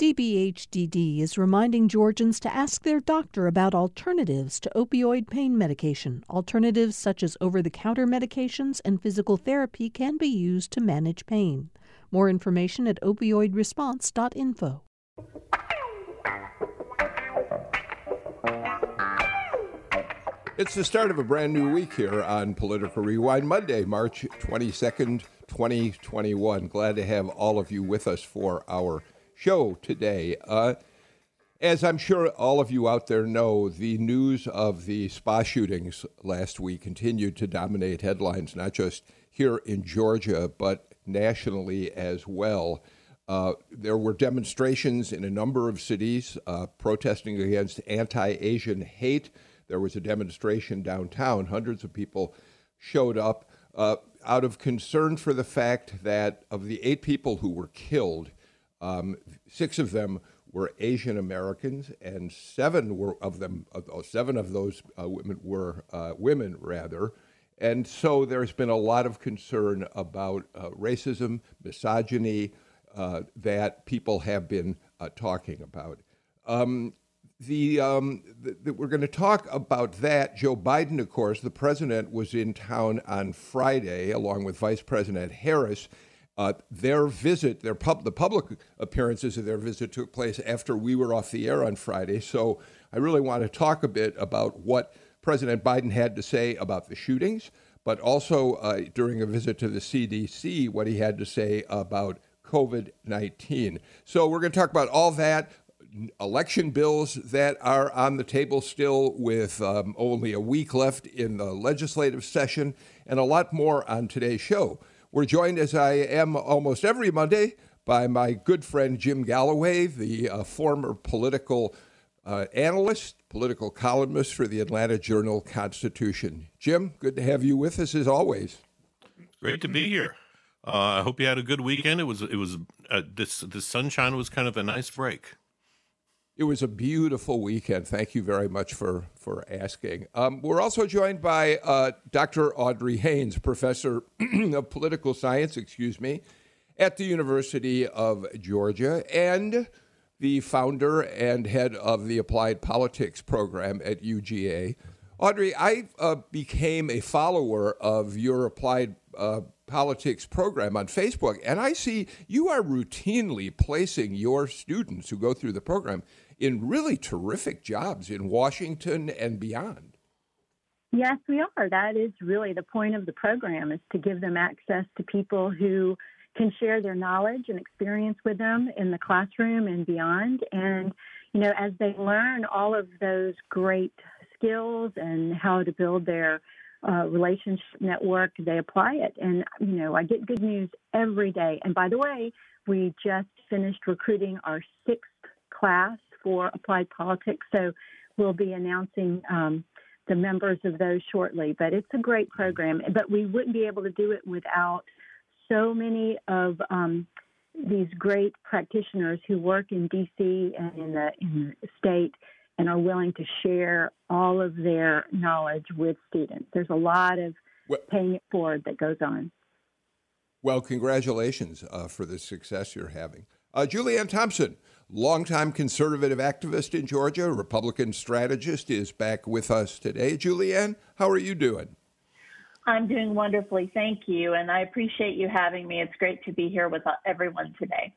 DBHDD is reminding Georgians to ask their doctor about alternatives to opioid pain medication. Alternatives such as over the counter medications and physical therapy can be used to manage pain. More information at opioidresponse.info. It's the start of a brand new week here on Political Rewind, Monday, March 22nd, 2021. Glad to have all of you with us for our show today. Uh, as I'm sure all of you out there know, the news of the spa shootings last week continued to dominate headlines, not just here in Georgia, but nationally as well. Uh, there were demonstrations in a number of cities uh, protesting against anti Asian hate. There was a demonstration downtown. Hundreds of people showed up uh, out of concern for the fact that of the eight people who were killed, um, six of them were Asian Americans, and seven were of them. Uh, seven of those uh, women were uh, women, rather. And so there's been a lot of concern about uh, racism, misogyny uh, that people have been uh, talking about. Um, the, um, the, the, we're going to talk about that. Joe Biden, of course, the president was in town on Friday, along with Vice President Harris. Uh, their visit, their pub, the public appearances of their visit took place after we were off the air on Friday. So I really want to talk a bit about what President Biden had to say about the shootings, but also uh, during a visit to the CDC, what he had to say about COVID 19. So we're going to talk about all that election bills that are on the table still, with um, only a week left in the legislative session, and a lot more on today's show. We're joined, as I am almost every Monday, by my good friend Jim Galloway, the uh, former political uh, analyst, political columnist for the Atlanta Journal Constitution. Jim, good to have you with us as always. Great to be here. Uh, I hope you had a good weekend. It was it was uh, this the sunshine was kind of a nice break. It was a beautiful weekend. Thank you very much for, for asking. Um, we're also joined by uh, Dr. Audrey Haynes, professor of political science, excuse me, at the University of Georgia, and the founder and head of the Applied Politics program at UGA. Audrey, I uh, became a follower of your Applied uh, Politics program on Facebook, and I see you are routinely placing your students who go through the program in really terrific jobs in Washington and beyond. Yes, we are. That is really the point of the program is to give them access to people who can share their knowledge and experience with them in the classroom and beyond. And, you know, as they learn all of those great skills and how to build their uh, relationship network, they apply it. And, you know, I get good news every day. And by the way, we just finished recruiting our sixth class for applied politics. So we'll be announcing um, the members of those shortly. But it's a great program. But we wouldn't be able to do it without so many of um, these great practitioners who work in D.C. and in the, in the state and are willing to share all of their knowledge with students. There's a lot of well, paying it forward that goes on. Well, congratulations uh, for the success you're having. Uh, Julianne Thompson, longtime conservative activist in Georgia, Republican strategist, is back with us today. Julianne, how are you doing? I'm doing wonderfully, thank you, and I appreciate you having me. It's great to be here with uh, everyone today.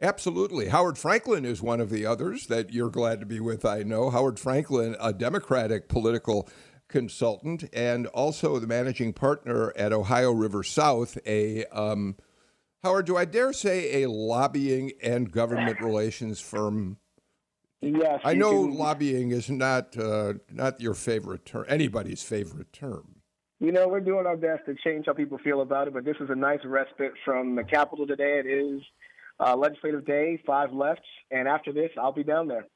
Absolutely. Howard Franklin is one of the others that you're glad to be with, I know. Howard Franklin, a Democratic political consultant and also the managing partner at Ohio River South, a um, Howard, do I dare say a lobbying and government relations firm? Yes. I know lobbying is not uh, not your favorite term, anybody's favorite term. You know, we're doing our best to change how people feel about it, but this is a nice respite from the Capitol today. It is uh, legislative day, five left, and after this, I'll be down there.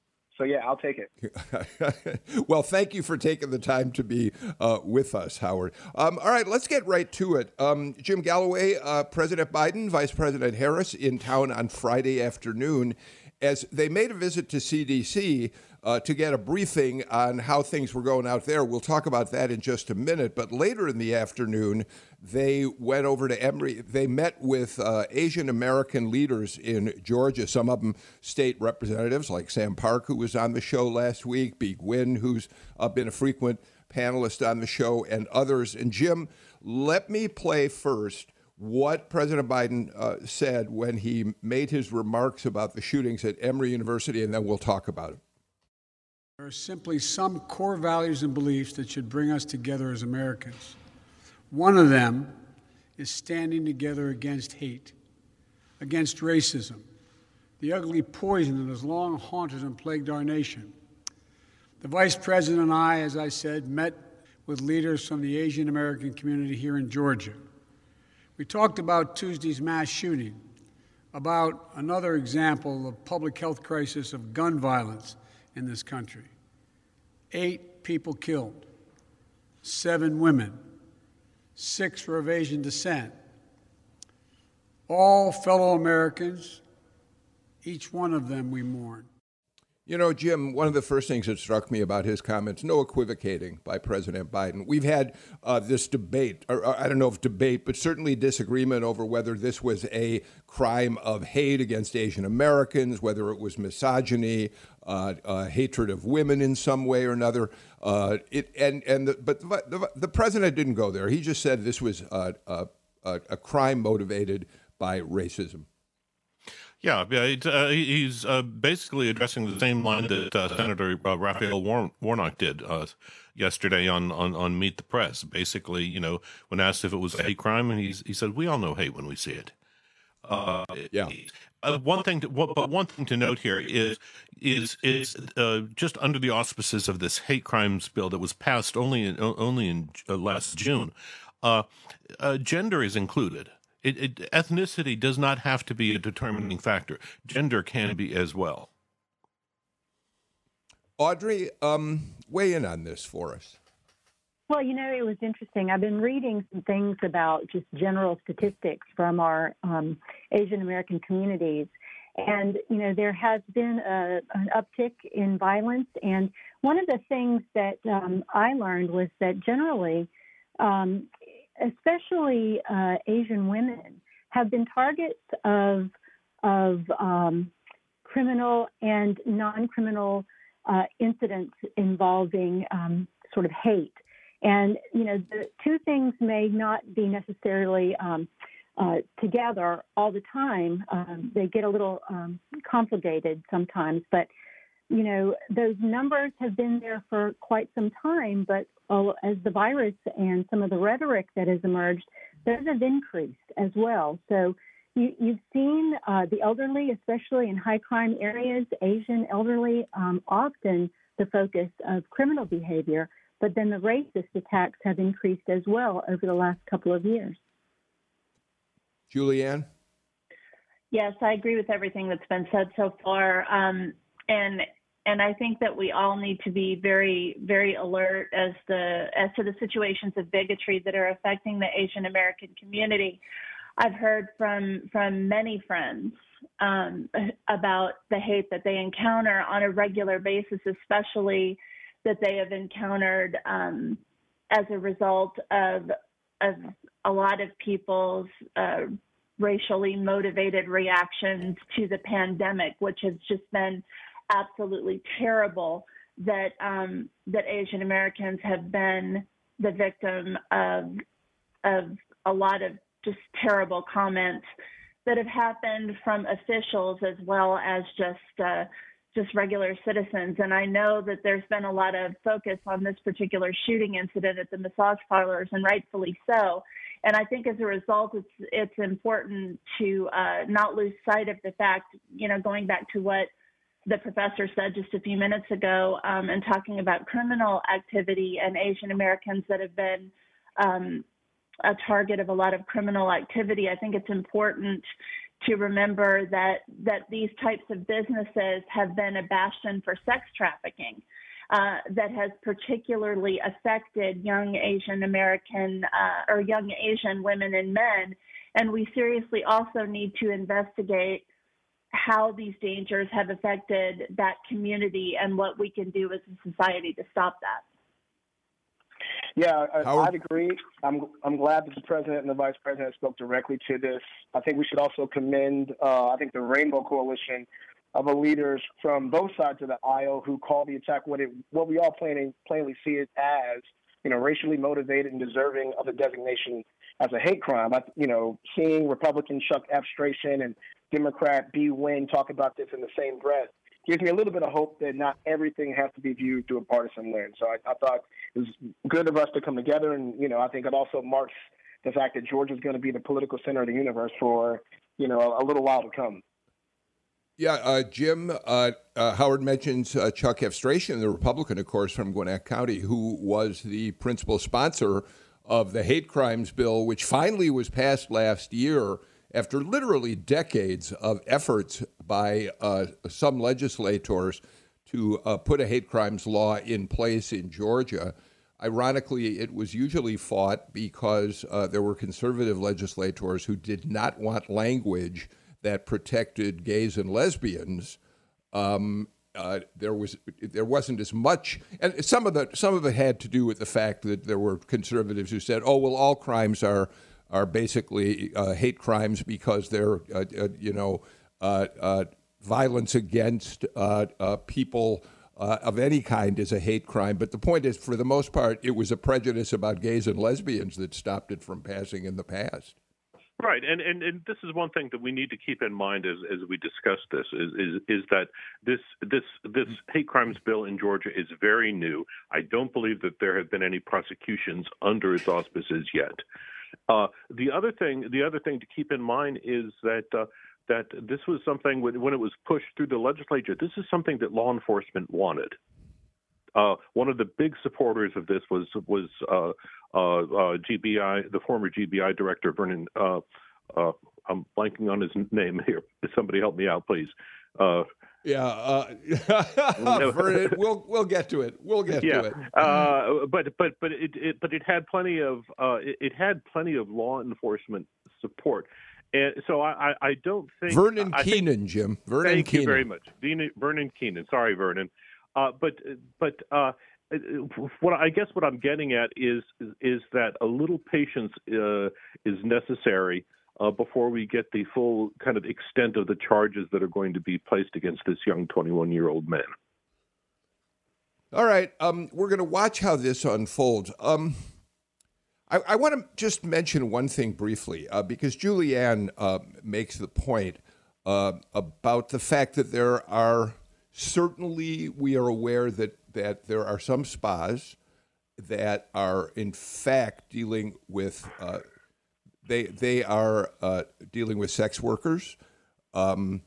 So yeah, I'll take it. well, thank you for taking the time to be uh, with us, Howard. Um, all right, let's get right to it. Um, Jim Galloway, uh, President Biden, Vice President Harris in town on Friday afternoon. As they made a visit to CDC, uh, to get a briefing on how things were going out there. We'll talk about that in just a minute. But later in the afternoon, they went over to Emory. They met with uh, Asian American leaders in Georgia, some of them state representatives like Sam Park, who was on the show last week, Bee Nguyen, who's uh, been a frequent panelist on the show, and others. And Jim, let me play first what President Biden uh, said when he made his remarks about the shootings at Emory University, and then we'll talk about it. There are simply some core values and beliefs that should bring us together as Americans. One of them is standing together against hate, against racism, the ugly poison that has long haunted and plagued our nation. The Vice President and I, as I said, met with leaders from the Asian American community here in Georgia. We talked about Tuesday's mass shooting, about another example of public health crisis of gun violence in this country. Eight people killed, seven women, six were of Asian descent. All fellow Americans, each one of them we mourn. You know, Jim, one of the first things that struck me about his comments, no equivocating by President Biden. We've had uh, this debate, or, or, I don't know if debate, but certainly disagreement over whether this was a crime of hate against Asian Americans, whether it was misogyny, hatred of women in some way or another. Uh, it, and, and the, but the, the, president didn't go there. He just said this was a, a, a crime motivated by racism. Yeah, yeah, it, uh, he's uh, basically addressing the same line that uh, Senator uh, Raphael War- Warnock did uh, yesterday on, on, on Meet the Press. Basically, you know, when asked if it was a hate crime, and he's, he said, "We all know hate when we see it." Uh, one thing, to, but one thing to note here is is is just under the auspices of this hate crimes bill that was passed only in, only in last June, gender is included. It, it, ethnicity does not have to be a determining factor. Gender can be as well. Audrey, um, weigh in on this for us. Well, you know, it was interesting. I've been reading some things about just general statistics from our um, Asian American communities. And, you know, there has been a, an uptick in violence. And one of the things that um, I learned was that generally, um, especially uh, Asian women, have been targets of of um, criminal and non-criminal uh, incidents involving um, sort of hate. And you know, the two things may not be necessarily um, uh, together all the time. Um, they get a little um, complicated sometimes, but you know, those numbers have been there for quite some time, but uh, as the virus and some of the rhetoric that has emerged, those have increased as well. So you, have seen uh, the elderly, especially in high crime areas, Asian elderly, um, often the focus of criminal behavior, but then the racist attacks have increased as well over the last couple of years. Julianne? Yes, I agree with everything that's been said so far. Um, and and I think that we all need to be very, very alert as the as to the situations of bigotry that are affecting the Asian American community. I've heard from from many friends um, about the hate that they encounter on a regular basis, especially that they have encountered um, as a result of of a lot of people's uh, racially motivated reactions to the pandemic, which has just been absolutely terrible that um, that Asian Americans have been the victim of of a lot of just terrible comments that have happened from officials as well as just uh, just regular citizens. And I know that there's been a lot of focus on this particular shooting incident at the massage parlors, and rightfully so. And I think as a result, it's it's important to uh, not lose sight of the fact, you know, going back to what the professor said just a few minutes ago um, and talking about criminal activity and Asian Americans that have been um, a target of a lot of criminal activity. I think it's important to remember that that these types of businesses have been a bastion for sex trafficking. Uh, that has particularly affected young Asian American uh, or young Asian women and men. And we seriously also need to investigate how these dangers have affected that community and what we can do as a society to stop that. Yeah, I, would agree. I'm I'm glad that the president and the vice president spoke directly to this. I think we should also commend. Uh, I think the Rainbow Coalition of leaders from both sides of the aisle who call the attack what it what we all plainly plainly see it as. You know, racially motivated and deserving of the designation as a hate crime. I, you know, seeing Republican Chuck F. And Democrat Bee Nguyen talk about this in the same breath gives me a little bit of hope that not everything has to be viewed through a partisan lens. So I, I thought it was good of us to come together, and you know, I think it also marks the fact that Georgia is going to be the political center of the universe for you know a, a little while to come. Yeah, uh, Jim, uh, uh, Howard mentions uh, Chuck Efstration, the Republican, of course, from Gwinnett County, who was the principal sponsor of the hate crimes bill, which finally was passed last year after literally decades of efforts by uh, some legislators to uh, put a hate crimes law in place in Georgia. Ironically, it was usually fought because uh, there were conservative legislators who did not want language that protected gays and lesbians. Um, uh, there was there wasn't as much, and some of the some of it had to do with the fact that there were conservatives who said, "Oh well, all crimes are are basically uh, hate crimes because they're, uh, uh you know, uh, uh, violence against people of any kind is a hate crime. But the point is, for the most part, it was a prejudice about gays and lesbians that stopped it from passing in the past. Right, and, and and this is one thing that we need to keep in mind as as we discuss this is is, is that this this this hate crimes bill in Georgia is very new. I don't believe that there have been any prosecutions under its auspices yet. Uh, the other thing, the other thing to keep in mind is that uh, that this was something when, when, it was pushed through the legislature. This is something that law enforcement wanted. Uh, one of the big supporters of this was was uh, uh, uh, GBI, the former GBI director Vernon. I'm blanking on his name here. Somebody help me out, please. Yeah, uh, Vernon, we'll we'll get to it. We'll get yeah. to it. Uh, but but but it, it, but it had plenty of uh, it, it, had plenty of law enforcement support, and so I I, don't think Vernon I Keenan, think, Jim. Vernon thank Keenan. you very much, Vernon Keenan. Sorry, Vernon. Uh, but but uh, what I guess what I'm getting at is is that a little patience uh, is necessary uh, before we get the full kind of extent of the charges that are going to be placed against this young 21 year old man. All right, um, we're going to watch how this unfolds. Um, I, I want to just mention one thing briefly uh, because Julianne uh, makes the point uh, about the fact that there are certainly we are aware that that there are some spas that are in fact dealing with uh, they they are uh, dealing with sex workers. Um,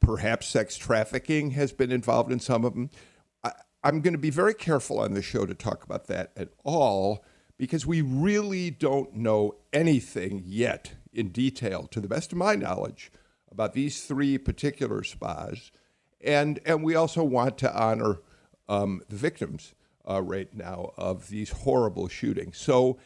perhaps sex trafficking has been involved in some of them. I, I'm going to be very careful on this show to talk about that at all because we really don't know anything yet in detail, to the best of my knowledge, about these three particular spas. And, and we also want to honor um, the victims uh, right now of these horrible shootings. So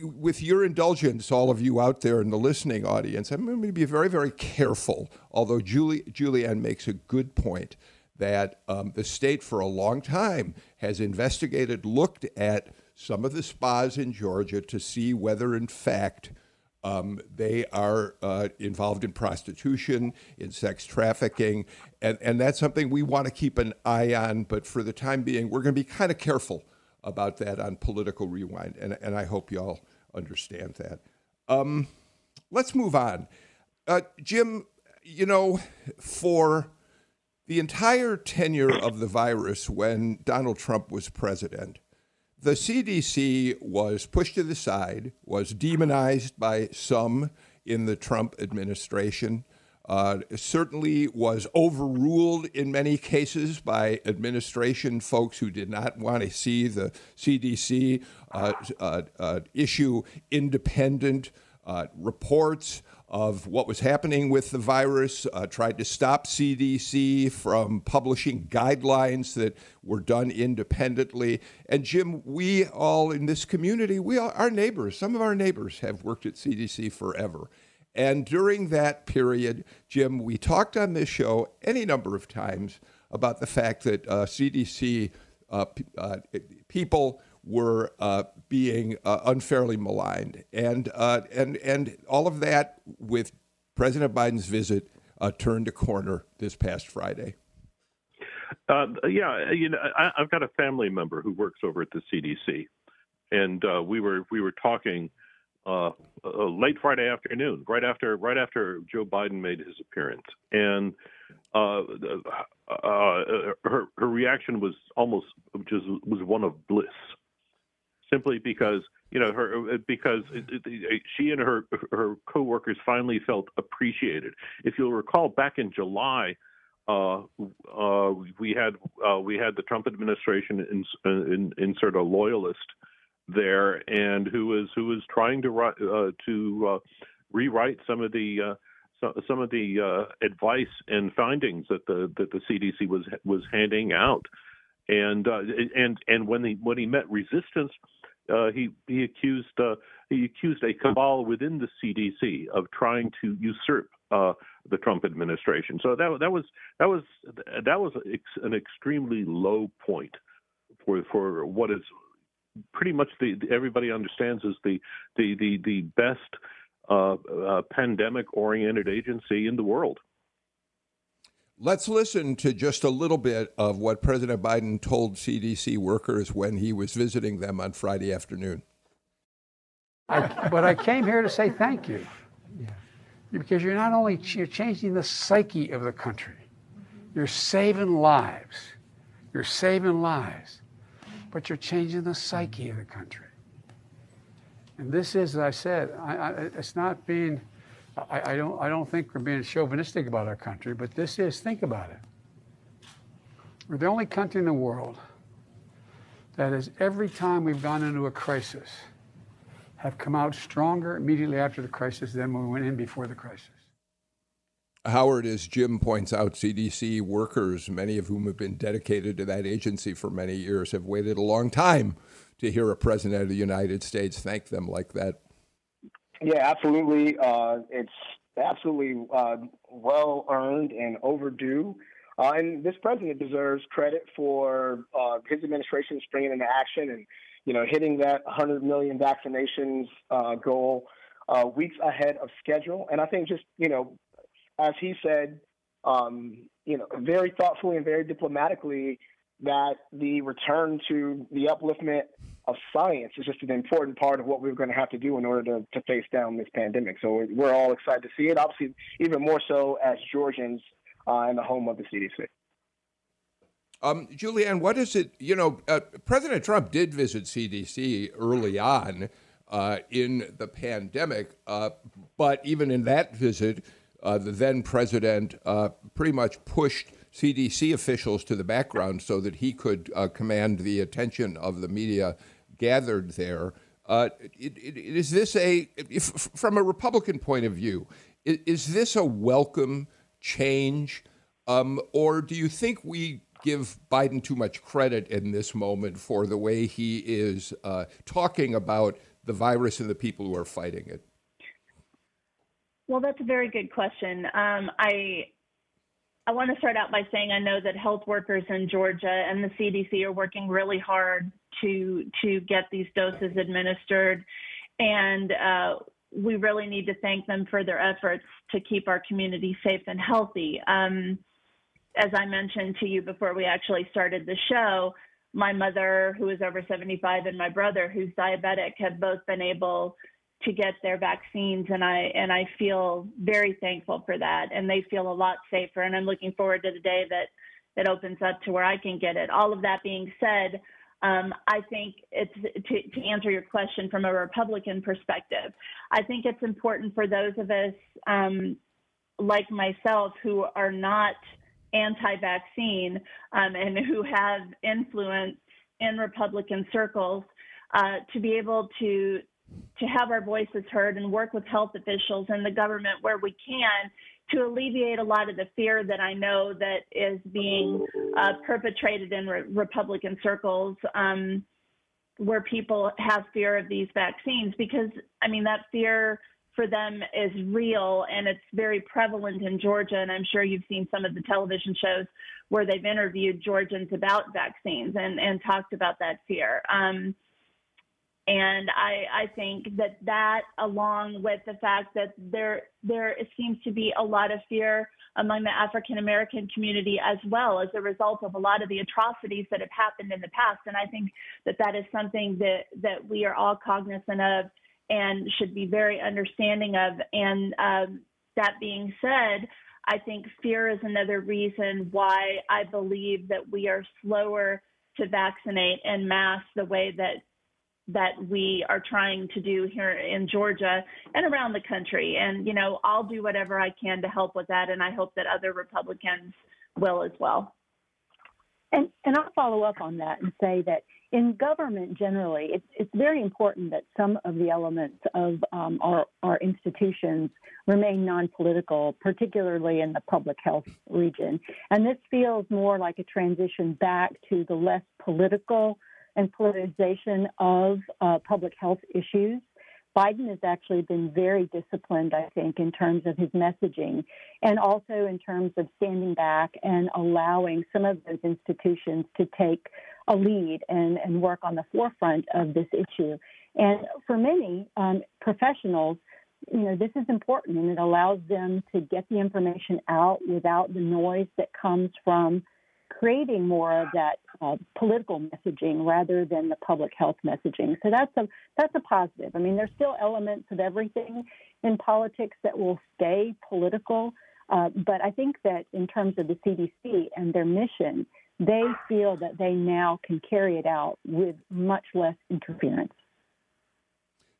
with your indulgence, all of you out there in the listening audience, I'm going to be very, very careful. Although Julie, Julianne makes a good point that um, the state for a long time has investigated, looked at some of the spas in Georgia to see whether, in fact, um, they are uh, involved in prostitution, in sex trafficking, and, and that's something we want to keep an eye on. But for the time being, we're going to be kind of careful about that on Political Rewind, and, and I hope y'all understand that. Um, let's move on. Uh, Jim, you know, for the entire tenure of the virus when Donald Trump was president, the CDC was pushed to the side, was demonized by some in the Trump administration uh, certainly was overruled in many cases by administration folks who did not want to see the CDC uh, uh, uh, issue independent uh, reports of what was happening with the virus, uh, tried to stop CDC from publishing guidelines that were done independently. And Jim, we all in this community, we all, our neighbors, some of our neighbors have worked at CDC forever. And during that period, Jim, we talked on this show any number of times about the fact that uh, CDC uh, p- uh, people were uh, being uh, unfairly maligned, and uh, and and all of that with President Biden's visit turned a corner this past Friday. yeah, you know, I, have got a family member who works over at the CDC, and we were we were talking uh, uh, late Friday afternoon, right after right after Joe Biden made his appearance, and uh, uh, her her reaction was almost just was one of bliss, simply because you know her because it, it, she and her her coworkers finally felt appreciated. If you'll recall, back in July. Uh, uh, we had uh, we had the Trump administration in, in, insert a loyalist there, and who was who was trying to uh, to uh, rewrite some of the uh, so, some of the uh, advice and findings that the that the CDC was was handing out, and uh, and and when he when he met resistance, uh, he he accused he accused a cabal within the CDC of trying to usurp the Trump administration. So that that was that was that was an extremely low point for for what is pretty much the, everybody understands is the the the, the best uh, uh, pandemic oriented agency in the world. Let's listen to just a little bit of what President Biden told CDC workers when he was visiting them on Friday afternoon. I, but I came here to say thank you. Yeah. Because you're not only you're changing the psyche of the country, you're saving lives. You're saving lives but you're changing the psyche of the country. And this is, as I said, I, I, it's not being, I, I, don't, I don't think we're being chauvinistic about our country, but this is, think about it. We're the only country in the world that has, every time we've gone into a crisis, have come out stronger immediately after the crisis than when we went in before the crisis. Howard, as Jim points out, CDC workers, many of whom have been dedicated to that agency for many years, have waited a long time to hear a president of the United States thank them like that. Yeah, absolutely. Uh, it's absolutely uh, well earned and overdue. Uh, and this president deserves credit for uh, his administration springing into action and, you know, hitting that 100 million vaccinations uh, goal uh, weeks ahead of schedule. And I think just, you know, as he said, um, you know, very thoughtfully and very diplomatically, that the return to the upliftment of science is just an important part of what we're going to have to do in order to, to face down this pandemic. So we're all excited to see it. Obviously, even more so as Georgians uh, in the home of the CDC. Um, Julianne, what is it? You know, uh, President Trump did visit CDC early on uh, in the pandemic, uh, but even in that visit, uh, the then president uh, pretty much pushed CDC officials to the background so that he could uh, command the attention of the media gathered there. Uh, it, it, is this a, if, from a Republican point of view, is, is this a welcome change? Um, or do you think we give Biden too much credit in this moment for the way he is uh, talking about the virus and the people who are fighting it? Well, that's a very good question. Um, I I want to start out by saying I know that health workers in Georgia and the CDC are working really hard to to get these doses administered, and uh, we really need to thank them for their efforts to keep our community safe and healthy. Um, as I mentioned to you before we actually started the show, my mother, who is over 75, and my brother, who's diabetic, have both been able to get their vaccines and I and I feel very thankful for that and they feel a lot safer and I'm looking forward to the day that it opens up to where I can get it. All of that being said, um, I think it's to, to, answer your question from a Republican perspective. I think it's important for those of us um, like myself who are not anti-vaccine um, and who have influence in Republican circles uh, to be able to to have our voices heard and work with health officials and the government where we can to alleviate a lot of the fear that I know that is being uh, perpetrated in re- Republican circles, um, where people have fear of these vaccines. Because I mean, that fear for them is real and it's very prevalent in Georgia. And I'm sure you've seen some of the television shows where they've interviewed Georgians about vaccines and, and talked about that fear. Um, and I, I think that that, along with the fact that there there seems to be a lot of fear among the African American community as well as a result of a lot of the atrocities that have happened in the past. And I think that that is something that that we are all cognizant of and should be very understanding of. And um, that being said, I think fear is another reason why I believe that we are slower to vaccinate and masse the way that that we are trying to do here in Georgia and around the country. And you know, I'll do whatever I can to help with that, and I hope that other Republicans will as well. And and I'll follow up on that and say that in government generally, it's, it's very important that some of the elements of um, our, our institutions remain non political, particularly in the public health region. And this feels more like a transition back to the less political and politicization of uh, public health issues. Biden has actually been very disciplined, I think, in terms of his messaging and also in terms of standing back and allowing some of those institutions to take a lead and, and work on the forefront of this issue. And for many um, professionals, you know, this is important and it allows them to get the information out without the noise that comes from creating more of that uh, political messaging rather than the public health messaging. So that's a that's a positive. I mean, there's still elements of everything in politics that will stay political, uh, but I think that in terms of the CDC and their mission, they feel that they now can carry it out with much less interference.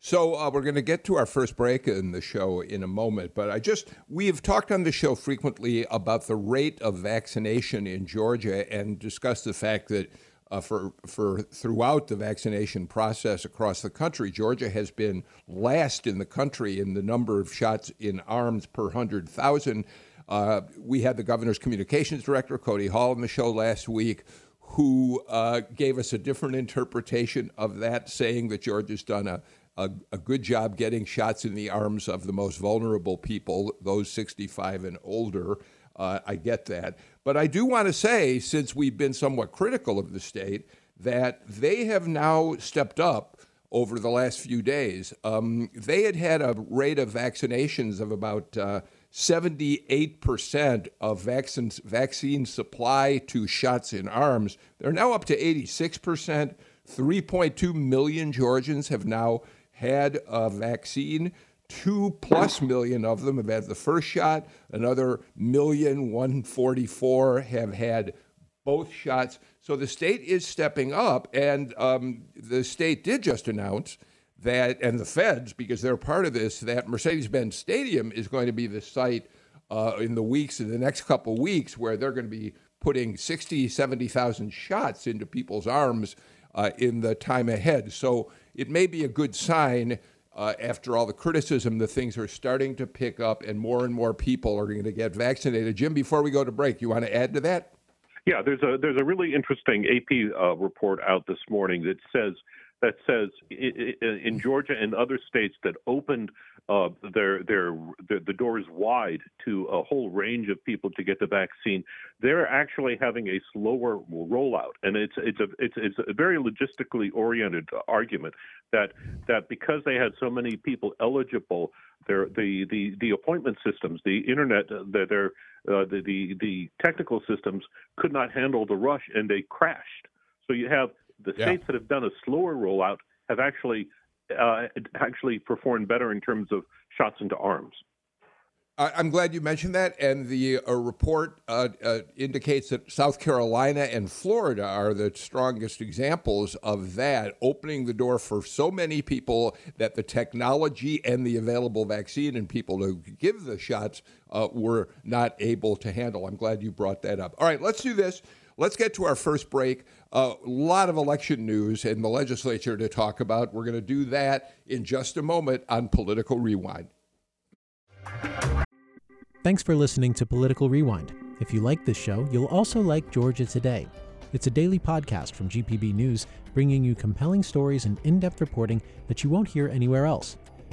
So uh, we're going to get to our first break in the show in a moment, but I just we have talked on the show frequently about the rate of vaccination in Georgia and discussed the fact that uh, for for throughout the vaccination process across the country, Georgia has been last in the country in the number of shots in arms per hundred thousand. Uh, we had the governor's communications director, Cody Hall, on the show last week, who uh, gave us a different interpretation of that, saying that Georgia's done a, a, a, good job getting shots in the arms of the most vulnerable people, those 65 and older. Uh, I get that. But I do want to say, since we've been somewhat critical of the state, that they have now stepped up over the last few days. Um, they had had a rate of vaccinations of about uh, 78% of vaccines, vaccine supply to shots in arms. They're now up to 86%. 3.2 million Georgians have now had a vaccine. Two plus million of them have had the first shot. Another million, 144 have had both shots. So the state is stepping up, and um, the state did just announce that, and the feds, because they're part of this, that Mercedes Benz Stadium is going to be the site uh, in the weeks, in the next couple weeks, where they're going to be putting 60, 70,000 shots into people's arms uh, in the time ahead. So it may be a good sign. Uh, after all the criticism, the things are starting to pick up, and more and more people are going to get vaccinated. Jim, before we go to break, you want to add to that? Yeah, there's a there's a really interesting AP uh, report out this morning that says that says in Georgia and other states that opened uh, their, their, their the doors wide to a whole range of people to get the vaccine, they're actually having a slower rollout, and it's it's a it's it's a very logistically oriented argument that that because they had so many people eligible, their the the the appointment systems, the internet, uh, their uh, the, the the technical systems could not handle the rush, and they crashed. So you have the yeah. states that have done a slower rollout have actually uh, actually performed better in terms of shots into arms. I'm glad you mentioned that. And the uh, report uh, uh, indicates that South Carolina and Florida are the strongest examples of that, opening the door for so many people that the technology and the available vaccine and people to give the shots uh, were not able to handle. I'm glad you brought that up. All right, let's do this. Let's get to our first break. A lot of election news in the legislature to talk about. We're going to do that in just a moment on Political Rewind. Thanks for listening to Political Rewind. If you like this show, you'll also like Georgia Today. It's a daily podcast from GPB News bringing you compelling stories and in depth reporting that you won't hear anywhere else.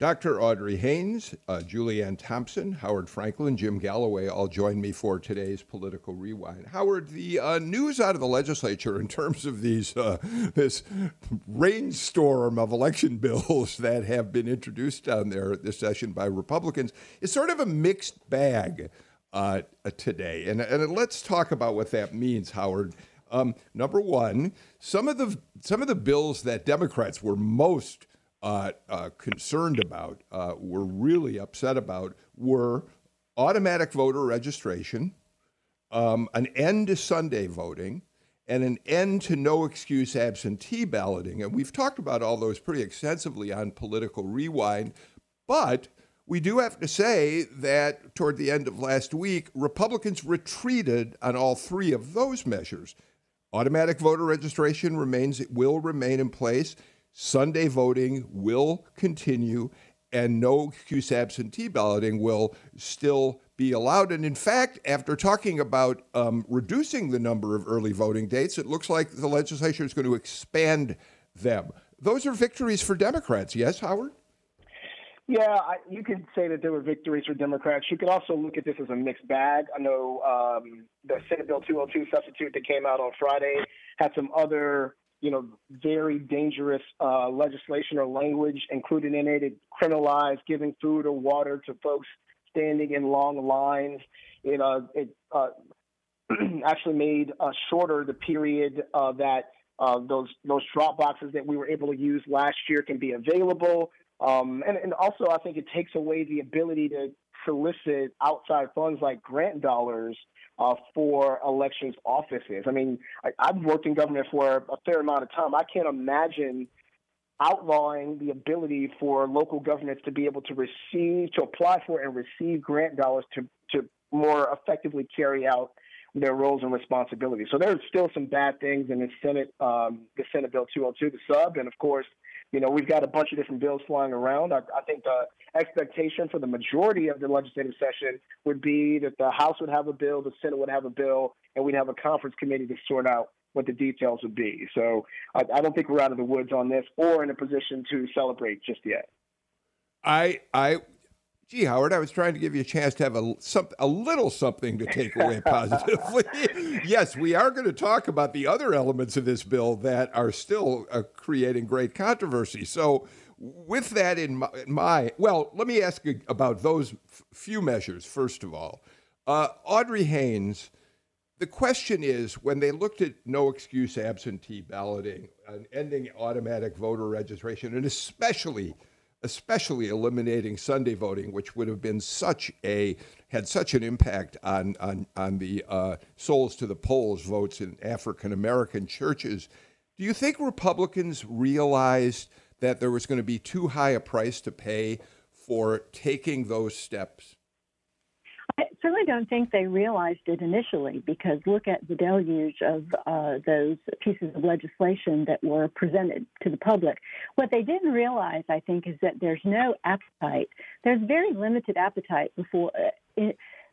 Dr. Audrey Haynes, uh, Julianne Thompson, Howard Franklin, Jim Galloway all join me for today's political rewind. Howard, the uh, news out of the legislature in terms of these uh, this rainstorm of election bills that have been introduced down there this session by Republicans is sort of a mixed bag uh, today, and and let's talk about what that means, Howard. Um, number one, some of the some of the bills that Democrats were most uh, uh, concerned about, uh, were really upset about, were automatic voter registration, um, an end to Sunday voting, and an end to no excuse absentee balloting. And we've talked about all those pretty extensively on Political Rewind, but we do have to say that toward the end of last week, Republicans retreated on all three of those measures. Automatic voter registration remains it will remain in place. Sunday voting will continue and no excuse absentee balloting will still be allowed. And in fact, after talking about um, reducing the number of early voting dates, it looks like the legislature is going to expand them. Those are victories for Democrats, yes, Howard? Yeah, I, you could say that there were victories for Democrats. You could also look at this as a mixed bag. I know um, the Senate Bill 202 substitute that came out on Friday had some other you know, very dangerous uh, legislation or language included in it. It criminalized giving food or water to folks standing in long lines. It, uh, it uh, actually made uh, shorter the period uh, that uh, those those drop boxes that we were able to use last year can be available. Um, and, and also, I think it takes away the ability to solicit outside funds like grant dollars uh, for elections offices. I mean, I, I've worked in government for a fair amount of time. I can't imagine outlawing the ability for local governments to be able to receive, to apply for and receive grant dollars to, to more effectively carry out their roles and responsibilities. So there's still some bad things in the Senate, um, the Senate Bill 202, the sub, and of course, you know, we've got a bunch of different bills flying around. I, I think the expectation for the majority of the legislative session would be that the House would have a bill, the Senate would have a bill, and we'd have a conference committee to sort out what the details would be. So I, I don't think we're out of the woods on this or in a position to celebrate just yet. I I gee, Howard, I was trying to give you a chance to have a, some, a little something to take away positively. yes, we are going to talk about the other elements of this bill that are still uh, creating great controversy. So, with that in my, my, well, let me ask you about those f- few measures, first of all. Uh, Audrey Haynes, the question is when they looked at no excuse absentee balloting and ending automatic voter registration, and especially especially eliminating Sunday voting, which would have been such a had such an impact on on on the uh, souls to the polls votes in African American churches. Do you think Republicans realized that there was going to be too high a price to pay for taking those steps? I certainly don't think they realized it initially because look at the deluge of uh, those pieces of legislation that were presented to the public. What they didn't realize, I think, is that there's no appetite. There's very limited appetite before, uh,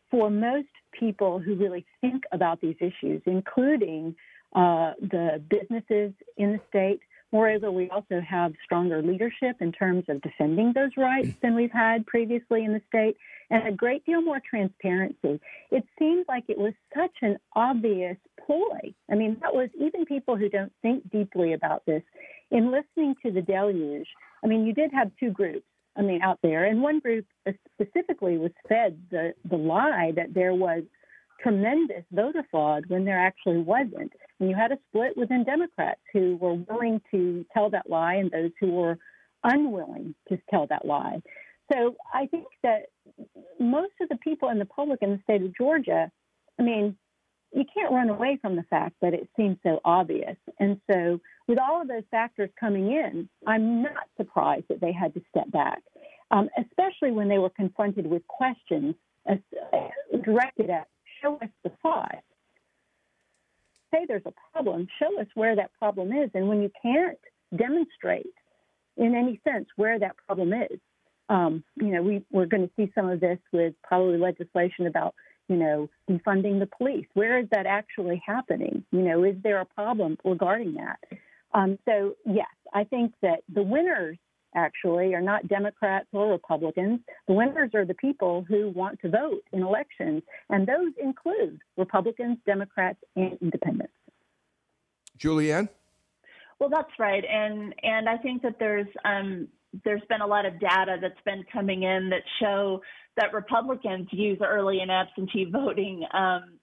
for most people who really think about these issues, including uh, the businesses in the state. Moreover, we also have stronger leadership in terms of defending those rights than we've had previously in the state and a great deal more transparency. It seemed like it was such an obvious ploy. I mean, that was even people who don't think deeply about this. In listening to the deluge, I mean, you did have two groups. I mean, out there, and one group specifically was fed the the lie that there was tremendous voter fraud when there actually wasn't. And you had a split within Democrats who were willing to tell that lie and those who were unwilling to tell that lie. So I think that most of the people in the public in the state of Georgia, I mean, you can't run away from the fact that it seems so obvious. And so, with all of those factors coming in, I'm not surprised that they had to step back, um, especially when they were confronted with questions uh, directed at show us the fraud. Say there's a problem. Show us where that problem is. And when you can't demonstrate in any sense where that problem is, um, you know, we, we're going to see some of this with probably legislation about, you know, defunding the police. Where is that actually happening? You know, is there a problem regarding that? Um, so, yes, I think that the winners actually are not Democrats or Republicans. The winners are the people who want to vote in elections, and those include Republicans, Democrats, and independents. Julianne? Well, that's right, and and I think that there's um, there's been a lot of data that's been coming in that show that Republicans use early and absentee voting, um,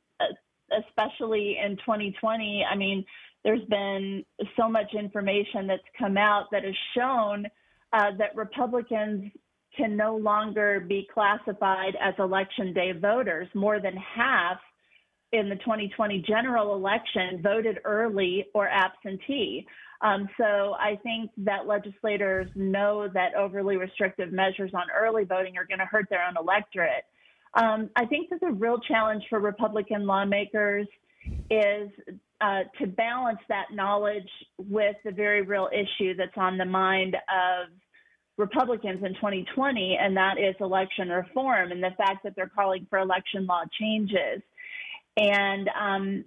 especially in 2020. I mean, there's been so much information that's come out that has shown uh, that Republicans can no longer be classified as election day voters. More than half in the 2020 general election voted early or absentee. Um, so I think that legislators know that overly restrictive measures on early voting are going to hurt their own electorate. Um, I think that the real challenge for Republican lawmakers is uh, to balance that knowledge with the very real issue that's on the mind of Republicans in 2020, and that is election reform and the fact that they're calling for election law changes. And um,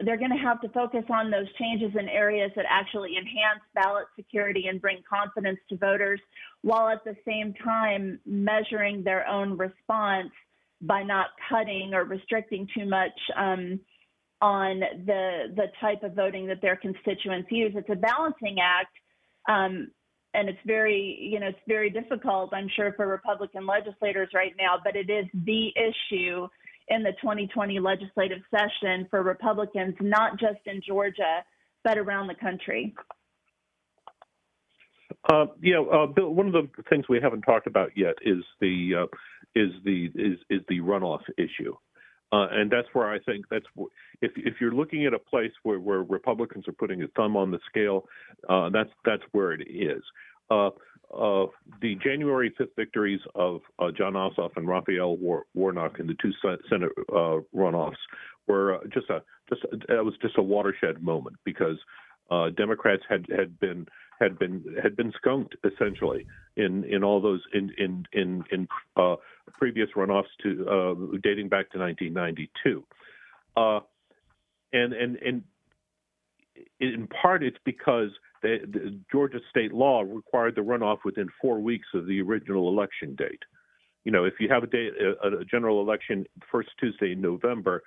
they're going to have to focus on those changes in areas that actually enhance ballot security and bring confidence to voters, while at the same time measuring their own response by not cutting or restricting too much um, on the the type of voting that their constituents use. It's a balancing act. Um, and it's very, you know, it's very difficult, I'm sure, for Republican legislators right now, but it is the issue in the 2020 legislative session for Republicans, not just in Georgia, but around the country. Uh, yeah, uh, Bill. One of the things we haven't talked about yet is the uh, is the is is the runoff issue, uh, and that's where I think that's if if you're looking at a place where, where Republicans are putting a thumb on the scale, uh, that's that's where it is. Uh, uh, the January 5th victories of uh, Jon Ossoff and Raphael War- Warnock in the two Senate uh, runoffs were uh, just a just it was just a watershed moment because uh, Democrats had had been had been had been skunked essentially in in all those in in in in previous runoffs to dating back to 1992, and and and in part it's because the, Georgia state law required the runoff within four weeks of the original election date. You know, if you have a, day, a, a general election first Tuesday in November,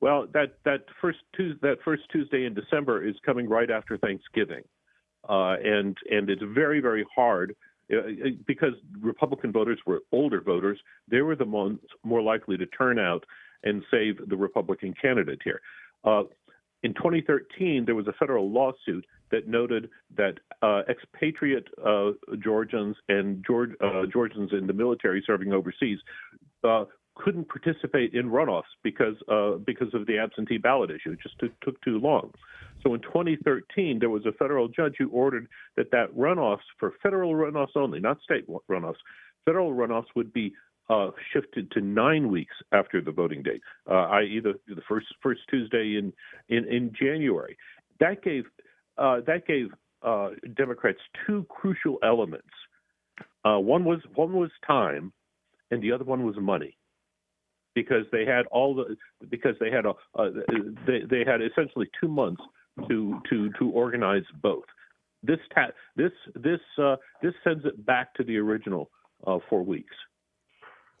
well, that that first Tuesday, that first Tuesday in December is coming right after Thanksgiving, uh, and and it's very very hard uh, because Republican voters were older voters. They were the ones more likely to turn out and save the Republican candidate here. Uh, in 2013, there was a federal lawsuit that noted that uh, expatriate uh, Georgians and George, uh, Georgians in the military serving overseas uh, couldn't participate in runoffs because uh, because of the absentee ballot issue. It just took, too long. So in 2013, there was a federal judge who ordered that that runoffs for federal runoffs only, not state runoffs, federal runoffs would be uh, shifted to nine weeks after the voting date, uh, i.e., the, the first first Tuesday in in, in January. That gave uh, that gave uh, Democrats two crucial elements. Uh, one was one was time, and the other one was money, because they had all the because they had a they they had essentially two months to to to organize both. This ta- this this uh, this sends it back to the original four weeks.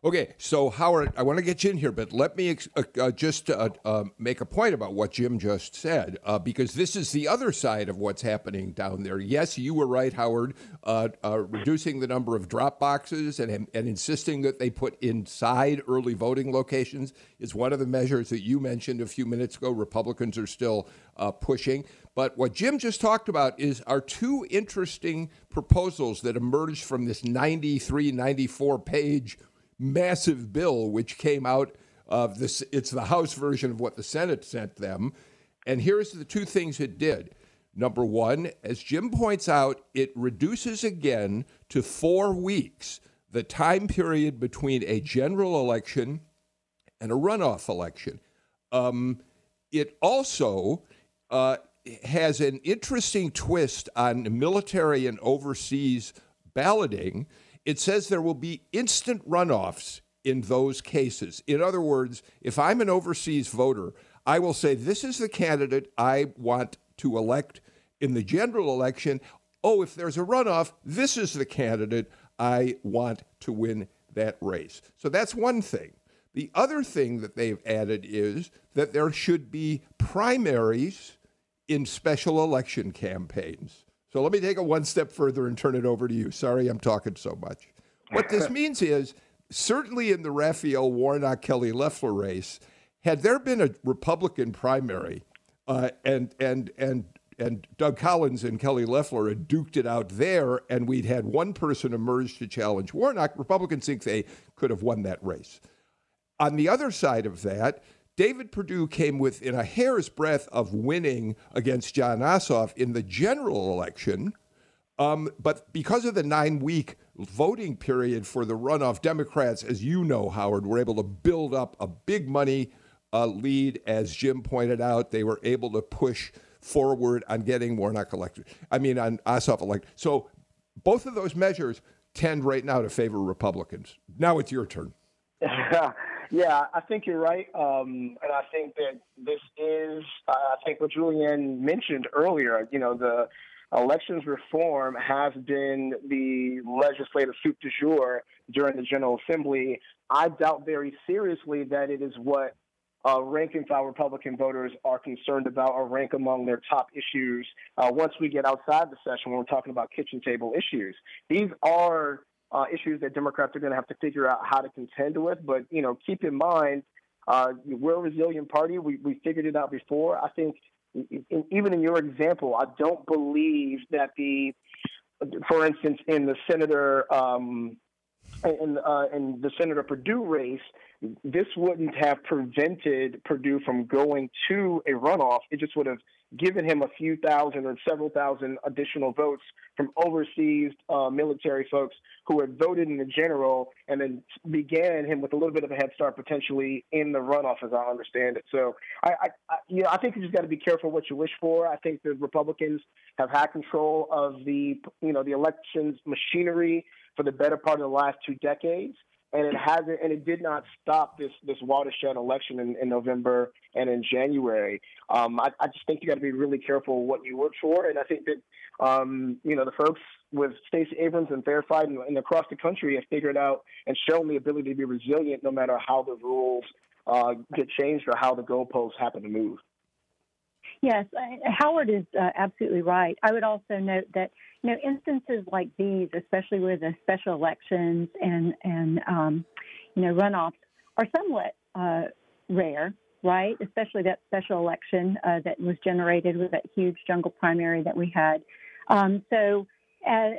Okay, so Howard, I want to get you in here, but let me ex- uh, uh, just uh, uh, make a point about what Jim just said, uh, because this is the other side of what's happening down there. Yes, you were right, Howard. Uh, reducing the number of drop boxes and, and insisting that they put inside early voting locations is one of the measures that you mentioned a few minutes ago. Republicans are still pushing. But what Jim just talked about is our two interesting proposals that emerged from this 93, 94 page massive bill which came out of this. It's the House version of what the Senate sent them. And here's the two things it did. Number one, as Jim points out, it reduces again to four weeks the time period between a general election and a runoff election. Um, it also uh, has an interesting twist on military and overseas balloting. It says there will be instant runoffs in those cases. In other words, if I'm an overseas voter, I will say, This is the candidate I want to elect in the general election. Oh, if there's a runoff, this is the candidate I want to win that race. So that's one thing. The other thing that they've added is that there should be primaries in special election campaigns. So let me take it one step further and turn it over to you. Sorry, I'm talking so much. What this means is certainly in the Raphael Warnock Kelly Loeffler race, had there been a Republican primary uh, and and and and Doug Collins and Kelly Loeffler had duked it out there, and we'd had one person emerge to challenge Warnock, Republicans think they could have won that race. On the other side of that, David Perdue came within a hair's breadth of winning against Jon Ossoff in the general election. Um, but because of the nine week voting period for the runoff, Democrats, as you know, Howard, were able to build up a big money uh, lead. As Jim pointed out, they were able to push forward on getting Warnock elected. I mean, on Ossoff elected. So both of those measures tend right now to favor Republicans. Now it's your turn. yeah, I think you're right. Um, and I think that this is, uh, I think what Julianne mentioned earlier, you know, the elections reform has been the legislative soup du jour during the General Assembly. I doubt very seriously that it is what uh, rank and file Republican voters are concerned about or rank among their top issues uh, once we get outside the session when we're talking about kitchen table issues. These are uh, issues that Democrats are going to have to figure out how to contend with. But you know, keep in mind, uh, we're a resilient party. We we figured it out before. I think, in, even in your example, I don't believe that the, for instance, in the Senator um, in, uh, in the Senator Perdue race, this wouldn't have prevented Perdue from going to a runoff. It just would have given him a few thousand or several thousand additional votes from overseas uh, military folks who had voted in the general and then began him with a little bit of a head start potentially in the runoff, as I understand it. So I, I, I you know, I think you just got to be careful what you wish for. I think the Republicans have had control of the, you know, the elections machinery for the better part of the last two decades and it hasn't and it did not stop this this watershed election in, in November and in January. Um, I, I, just think you got to be really careful what you work for, and I think that um, you know the folks with Stacey Abrams and Fair and, and, across the country have figured out and shown the ability to be resilient no matter how the rules uh, get changed or how the goalposts happen to move. Yes, Howard is uh, absolutely right. I would also note that you know instances like these, especially with the special elections and and um, you know runoffs, are somewhat uh, rare, right? Especially that special election uh, that was generated with that huge jungle primary that we had. Um, so uh,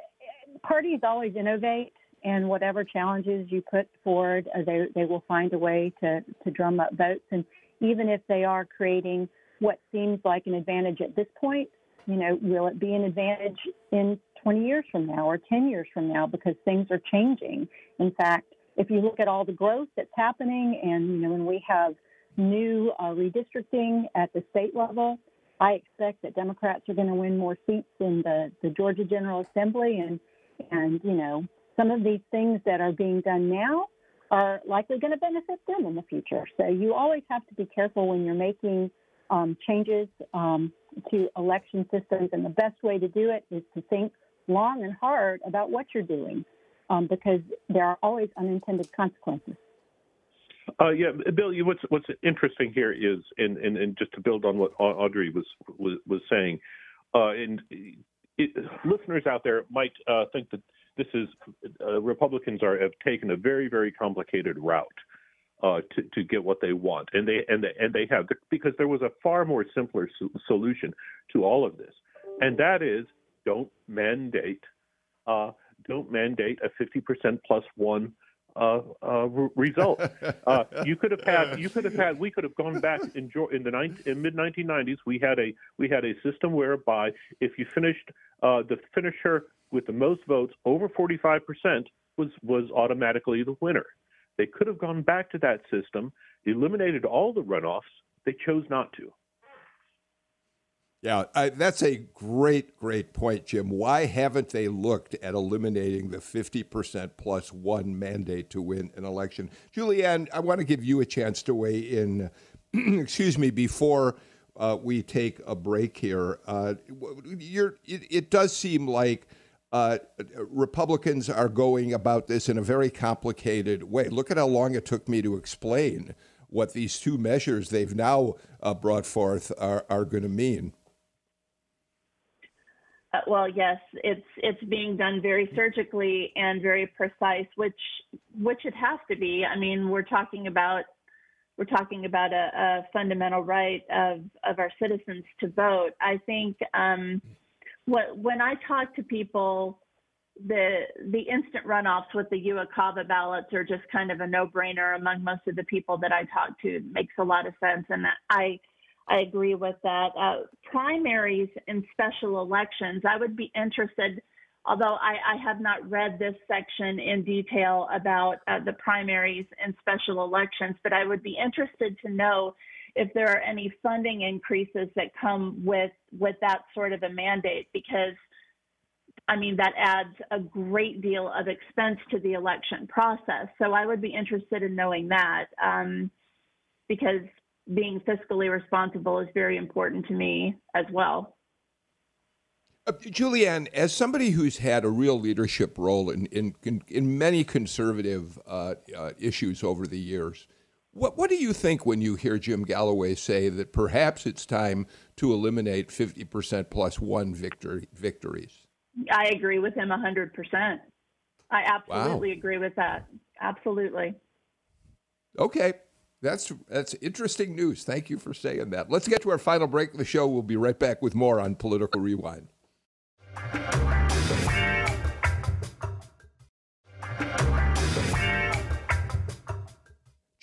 parties always innovate, and whatever challenges you put forward, uh, they they will find a way to to drum up votes, and even if they are creating what seems like an advantage at this point, you know, will it be an advantage in 20 years from now or 10 years from now because things are changing? In fact, if you look at all the growth that's happening and, you know, when we have new uh, redistricting at the state level, I expect that Democrats are going to win more seats in the, the Georgia General Assembly and, and, you know, some of these things that are being done now are likely going to benefit them in the future. So you always have to be careful when you're making um, changes um, to election systems, and the best way to do it is to think long and hard about what you're doing, um, because there are always unintended consequences. Uh, yeah, Bill. What's what's interesting here is, and, and, and just to build on what Audrey was was, was saying, uh, and it, listeners out there might uh, think that this is uh, Republicans are have taken a very very complicated route uh, to, to get what they want, and they and they, and they have because there was a far more simpler so- solution to all of this, and that is don't mandate uh, don't mandate a 50% plus one uh, uh, result. Uh, you could have had, you could have had, we could have gone back in, in the 19, in mid 1990s. We had a we had a system whereby if you finished uh, the finisher with the most votes over 45% was was automatically the winner. They could have gone back to that system, eliminated all the runoffs. They chose not to. Yeah, I, that's a great, great point, Jim. Why haven't they looked at eliminating the 50% plus one mandate to win an election? Julianne, I want to give you a chance to weigh in, excuse me, before uh, we take a break here. Uh, it, it, does seem like uh, Republicans are going about this in a very complicated way. Look at how long it took me to explain what these two measures they've now uh, brought forth are, are going to mean. Uh, well, yes, it's it's being done very surgically and very precise, which which it has to be. I mean, we're talking about we're talking about a, a fundamental right of of our citizens to vote. I think um, what when I talk to people, the the instant runoffs with the UOCAVA ballots are just kind of a no brainer among most of the people that I talk to. It makes a lot of sense, and I I agree with that. Uh, primaries and special elections, I would be interested, although I, I have not read this section in detail about uh, the primaries and special elections, but I would be interested to know if there are any funding increases that come with with that sort of a mandate because I mean that adds a great deal of expense to the election process. So I would be interested in knowing that um, because being fiscally responsible is very important to me as well. Uh, Julianne, as somebody who's had a real leadership role in in, in, in many conservative uh, uh, issues over the years, what what do you think when you hear Jim Galloway say that perhaps it's time to eliminate fifty percent plus one victory victories? I agree with him hundred percent. I absolutely wow. agree with that. Absolutely. Okay. That's that's interesting news. Thank you for saying that. Let's get to our final break of the show. We'll be right back with more on Political Rewind.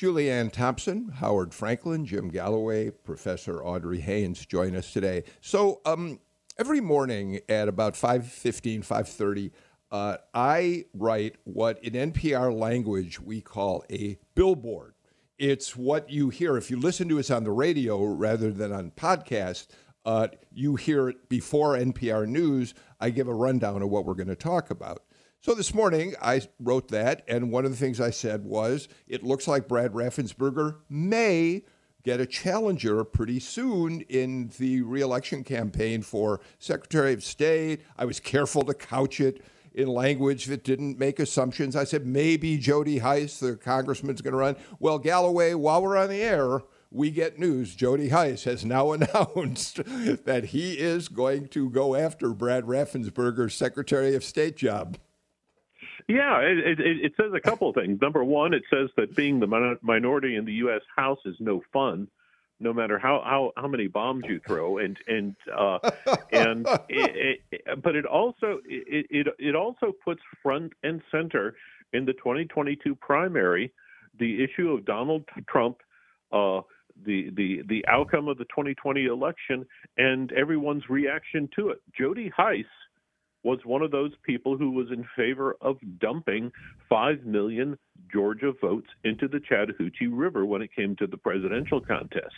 Julianne Thompson, Howard Franklin, Jim Galloway, Professor Audrey Haynes join us today. So um, every morning at about 5.15, 5.30, uh, I write what in NPR language we call a billboard. It's what you hear. If you listen to us on the radio rather than on podcast, uh, you hear it before NPR News. I give a rundown of what we're going to talk about. So this morning, I wrote that, and one of the things I said was it looks like Brad Raffensperger may get a challenger pretty soon in the reelection campaign for Secretary of State. I was careful to couch it in language that didn't make assumptions. I said maybe Jody Hice, the congressman's going to run. Well, Galloway, while we're on the air, we get news. Jody Hice has now announced that he is going to go after Brad Raffensperger's Secretary of State job. Yeah, it, it, it says a couple of things. Number one, it says that being the minority in the U.S. House is no fun no matter how how, how many bombs you throw and and uh, and it, it, but it also it, it it also puts front and center in the 2022 primary the issue of Donald Trump uh, the the the outcome of the 2020 election and everyone's reaction to it Jody Hice was one of those people who was in favor of dumping 5 million Georgia votes into the Chattahoochee River when it came to the presidential contest.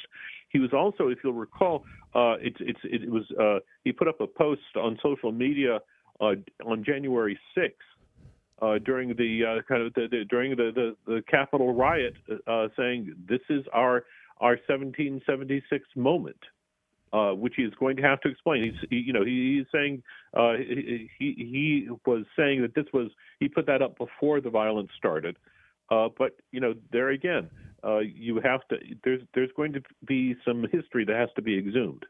He was also, if you'll recall, uh, it's, it's, it was uh, he put up a post on social media uh, on January 6th uh, during the uh, kind of the, the, during the, the, the Capitol riot, uh, saying this is our our 1776 moment uh, which he is going to have to explain. He's, he, you know, he, he's saying uh, he, he was saying that this was he put that up before the violence started, uh, but you know, there again, uh, you have to. There's there's going to be some history that has to be exhumed.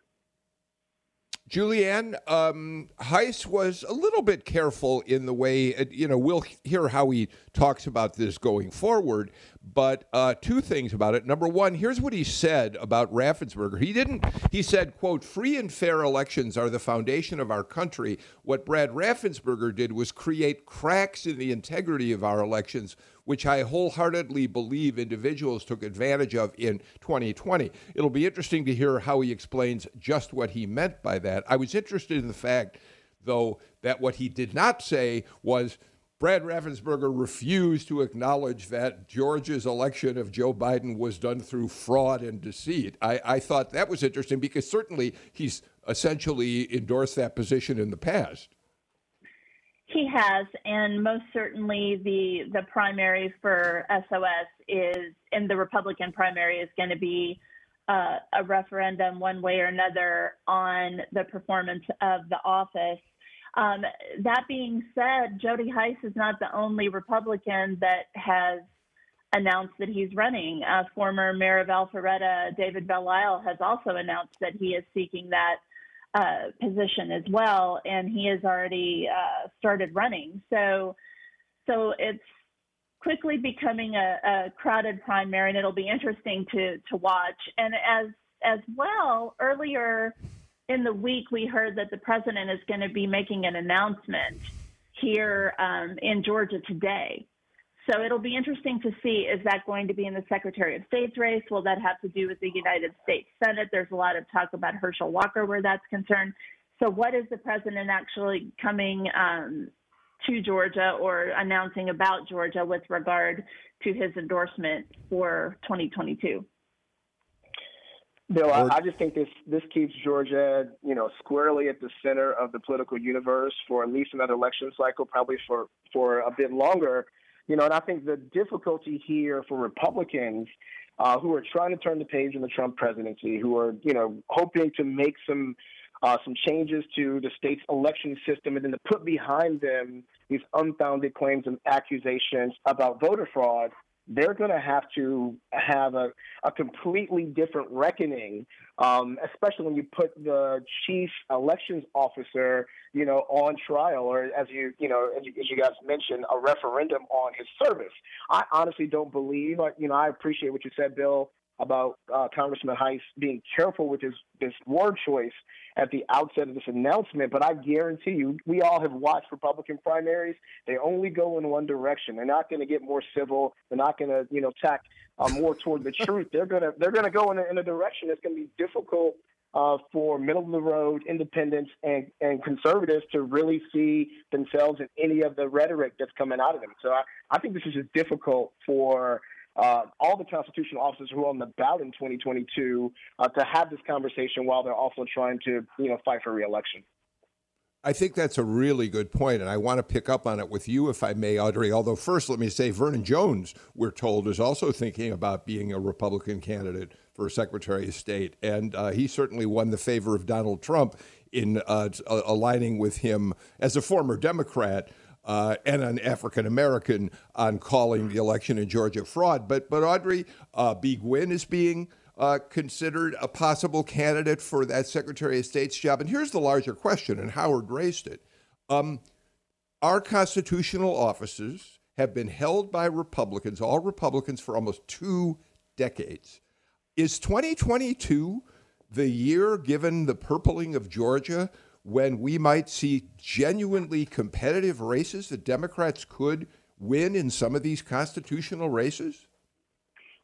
Julianne, um, Hice was a little bit careful in the way, uh, you know, we'll hear how he talks about this going forward. But uh, two things about it. Number one, here's what he said about Raffensperger. He didn't, he said, quote, free and fair elections are the foundation of our country. What Brad Raffensperger did was create cracks in the integrity of our elections which I wholeheartedly believe individuals took advantage of in 2020. It'll be interesting to hear how he explains just what he meant by that. I was interested in the fact, though, that what he did not say was Brad Raffensperger refused to acknowledge that Georgia's election of Joe Biden was done through fraud and deceit. I, I thought that was interesting because certainly he's essentially endorsed that position in the past. He has, and most certainly the the primary for SOS is in the Republican primary is going to be uh, a referendum one way or another on the performance of the office. Um, that being said, Jody Hice is not the only Republican that has announced that he's running. Uh, former Mayor of Alpharetta, David Belle has also announced that he is seeking that uh, position as well, and he has already uh, started running. So, so it's quickly becoming a, a, crowded primary, and it'll be interesting to to watch. And as as well, earlier in the week, we heard that the president is going to be making an announcement here um, in Georgia today. So it'll be interesting to see is that going to be in the Secretary of State's race? Will that have to do with the United States Senate? There's a lot of talk about Herschel Walker where that's concerned. So, what is the president actually coming um, to Georgia or announcing about Georgia with regard to his endorsement for 2022? Bill, I, I, just think this this keeps Georgia, you know, squarely at the center of the political universe for at least another election cycle, probably for for a bit longer. You know, and I think the difficulty here for Republicans uh, who are trying to turn the page on the Trump presidency, who are, you know, hoping to make some uh, some changes to the state's election system, and then to put behind them these unfounded claims and accusations about voter fraud they're going to have to have a, a completely different reckoning, um, especially when you put the chief elections officer, you know, on trial, or as you, you know, as you, as you guys mentioned, a referendum on his service. I honestly don't believe, you know, I appreciate what you said, Bill, about uh, Congressman Hice being careful with his, his word choice at the outset of this announcement. But I guarantee you, we all have watched Republican primaries. They only go in one direction. They're not going to get more civil. They're not going to, you know, tack uh, more toward the truth. They're going to they're to go in a, in a direction that's going to be difficult uh, for middle of the road independents and, and conservatives to really see themselves in any of the rhetoric that's coming out of them. So I, I think this is just difficult for uh, all the constitutional officers who are on the ballot in 2022 uh, to have this conversation while they're also trying to, you know, fight for reelection. I think that's a really good point, and I want to pick up on it with you, if I may, Audrey. Although, first, let me say Vernon Jones, we're told, is also thinking about being a Republican candidate for Secretary of State, and uh, he certainly won the favor of Donald Trump in uh, aligning with him as a former Democrat uh, and an African American on calling the election in Georgia fraud. But but Audrey uh, Bee Nguyen is being uh, considered a possible candidate for that Secretary of State's job. And here's the larger question, and Howard raised it: um, Our constitutional offices have been held by Republicans, all Republicans, for almost two decades. Is 2022 the year, given the purpling of Georgia, when we might see genuinely competitive races that Democrats could win in some of these constitutional races?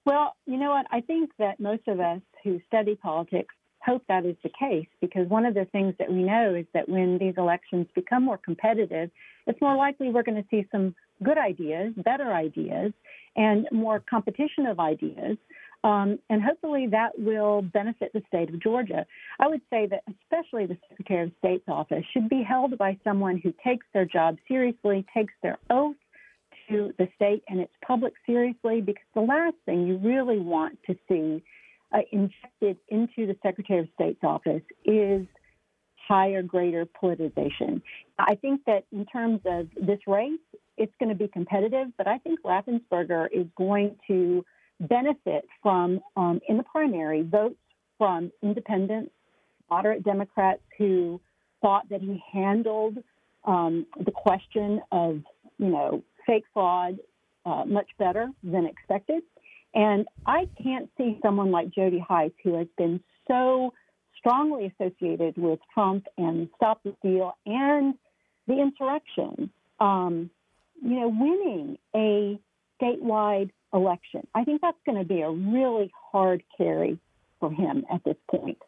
Well, you know what? I think that most of us who study politics hope that is the case because one of the things that we know is that when these elections become more competitive, it's more likely we're going to see some good ideas, better ideas, and more competition of ideas um, and hopefully that will benefit the state of Georgia. I would say that especially the Secretary of State's office should be held by someone who takes their job seriously, takes their oath to the state and its public seriously, because the last thing you really want to see uh, injected into the Secretary of State's office is higher, greater politicization. I think that in terms of this race, it's going to be competitive, but I think Raffensperger is going to benefit from, um, in the primary, votes from independents, moderate Democrats who thought that he handled um, the question of, you know, fake fraud uh, much better than expected. And I can't see someone like Jody Hice, who has been so strongly associated with Trump and Stop the Steal and the insurrection, um, you know, winning a statewide election. I think that's going to be a really hard carry for him at this point.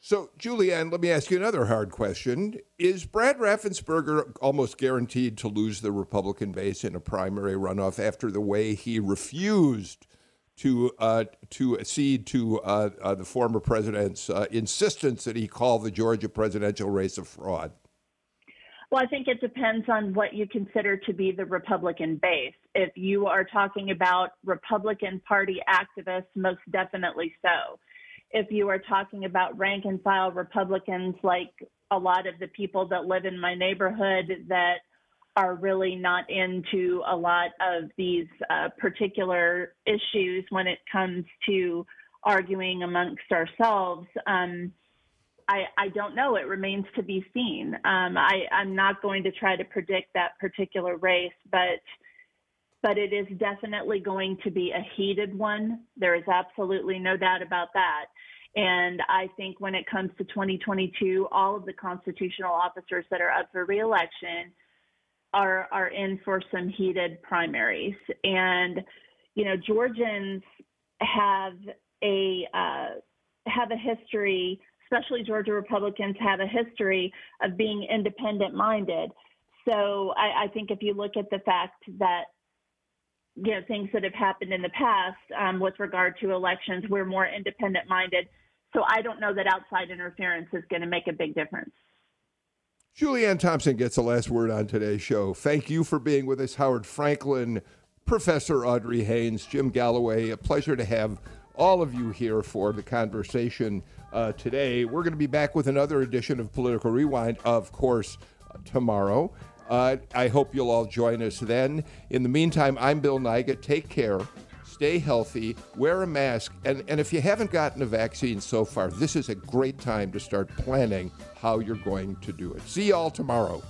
So, Julianne, let me ask you another hard question. Is Brad Raffensperger almost guaranteed to lose the Republican base in a primary runoff after the way he refused to uh, to accede to uh, uh, the former president's uh, insistence that he call the Georgia presidential race a fraud? Well, I think it depends on what you consider to be the Republican base. If you are talking about Republican Party activists, most definitely so. If you are talking about rank and file Republicans, like a lot of the people that live in my neighborhood that are really not into a lot of these uh, particular issues when it comes to arguing amongst ourselves. Um, I, I don't know. It remains to be seen. Um, I, I'm not going to try to predict that particular race, but but it is definitely going to be a heated one. There is absolutely no doubt about that. And I think when it comes to 2022, all of the constitutional officers that are up for reelection are are in for some heated primaries. And you know, Georgians have a uh, have a history especially Georgia Republicans, have a history of being independent minded. So I, I, think if you look at the fact that you know things that have happened in the past um, with regard to elections, we're more independent minded. So I don't know that outside interference is going to make a big difference. Julianne Thompson gets the last word on today's show. Thank you for being with us, Howard Franklin, Professor Audrey Haynes, Jim Galloway. A pleasure to have all of you here for the conversation uh, today. We're going to be back with another edition of Political Rewind, of course, tomorrow. Uh, I hope you'll all join us then. In the meantime, I'm Bill Nigut. Take care, stay healthy, wear a mask, and, and if you haven't gotten a vaccine so far, this is a great time to start planning how you're going to do it. See you all tomorrow.